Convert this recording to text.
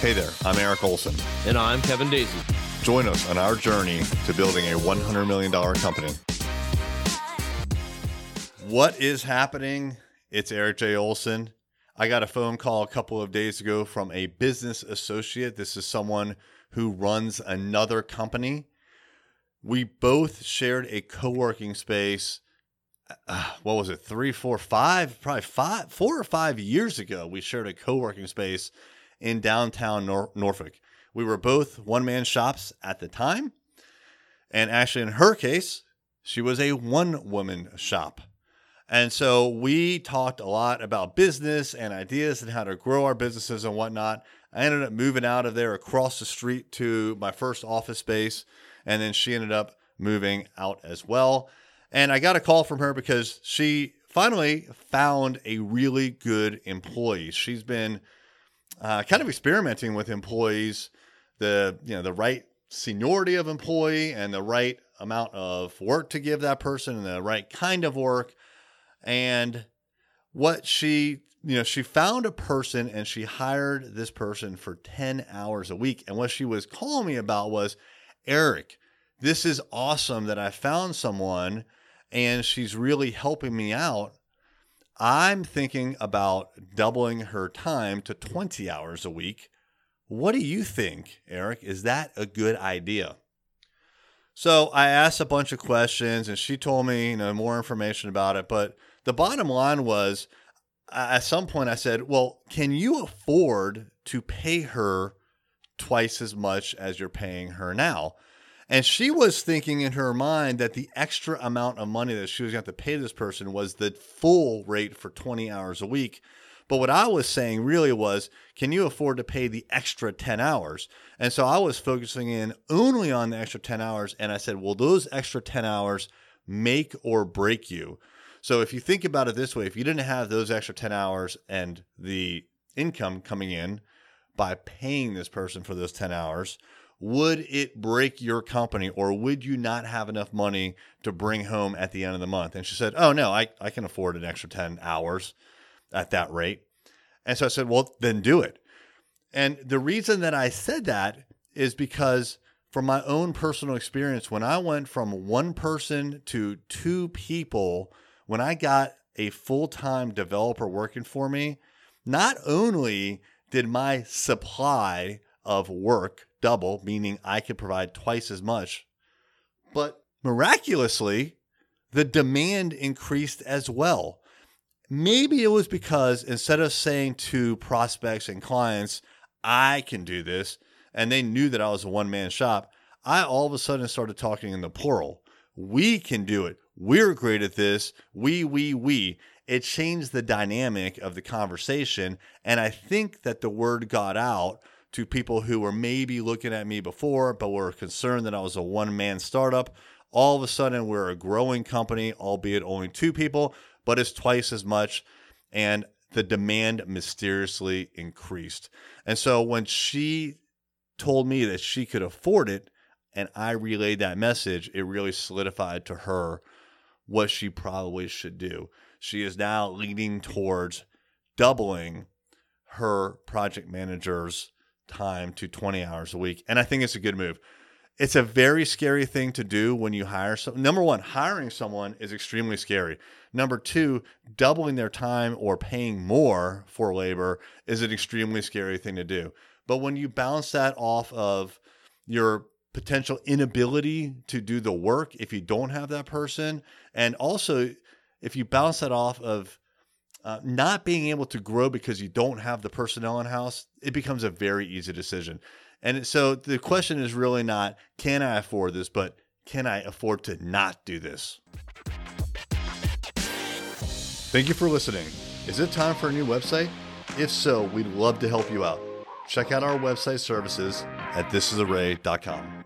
Hey there, I'm Eric Olson. And I'm Kevin Daisy. Join us on our journey to building a $100 million company. What is happening? It's Eric J. Olson. I got a phone call a couple of days ago from a business associate. This is someone who runs another company. We both shared a co working space. Uh, what was it? Three, four, five, probably five, four or five years ago. We shared a co working space in downtown Nor- Norfolk. We were both one man shops at the time. And actually, in her case, she was a one woman shop. And so we talked a lot about business and ideas and how to grow our businesses and whatnot. I ended up moving out of there across the street to my first office space. And then she ended up moving out as well. And I got a call from her because she finally found a really good employee. She's been uh, kind of experimenting with employees, the you know the right seniority of employee and the right amount of work to give that person and the right kind of work. And what she you know she found a person and she hired this person for 10 hours a week and what she was calling me about was eric this is awesome that i found someone and she's really helping me out I'm thinking about doubling her time to 20 hours a week. What do you think, Eric? Is that a good idea? So I asked a bunch of questions and she told me, you know, more information about it, but the bottom line was at some point I said, "Well, can you afford to pay her twice as much as you're paying her now?" And she was thinking in her mind that the extra amount of money that she was going to pay this person was the full rate for 20 hours a week. But what I was saying really was, can you afford to pay the extra 10 hours? And so I was focusing in only on the extra 10 hours. And I said, well, those extra 10 hours make or break you. So if you think about it this way, if you didn't have those extra 10 hours and the income coming in by paying this person for those 10 hours, would it break your company or would you not have enough money to bring home at the end of the month? And she said, Oh, no, I, I can afford an extra 10 hours at that rate. And so I said, Well, then do it. And the reason that I said that is because from my own personal experience, when I went from one person to two people, when I got a full time developer working for me, not only did my supply of work double, meaning I could provide twice as much. But miraculously, the demand increased as well. Maybe it was because instead of saying to prospects and clients, I can do this, and they knew that I was a one man shop, I all of a sudden started talking in the plural. We can do it. We're great at this. We, we, we. It changed the dynamic of the conversation. And I think that the word got out to people who were maybe looking at me before, but were concerned that I was a one man startup. All of a sudden, we're a growing company, albeit only two people, but it's twice as much. And the demand mysteriously increased. And so when she told me that she could afford it, and I relayed that message, it really solidified to her what she probably should do. She is now leaning towards doubling her project manager's time to 20 hours a week. And I think it's a good move. It's a very scary thing to do when you hire some. Number one, hiring someone is extremely scary. Number two, doubling their time or paying more for labor is an extremely scary thing to do. But when you bounce that off of your potential inability to do the work if you don't have that person, and also if you bounce that off of uh, not being able to grow because you don't have the personnel in house, it becomes a very easy decision. And so the question is really not can I afford this, but can I afford to not do this? Thank you for listening. Is it time for a new website? If so, we'd love to help you out. Check out our website services at thisisarray.com.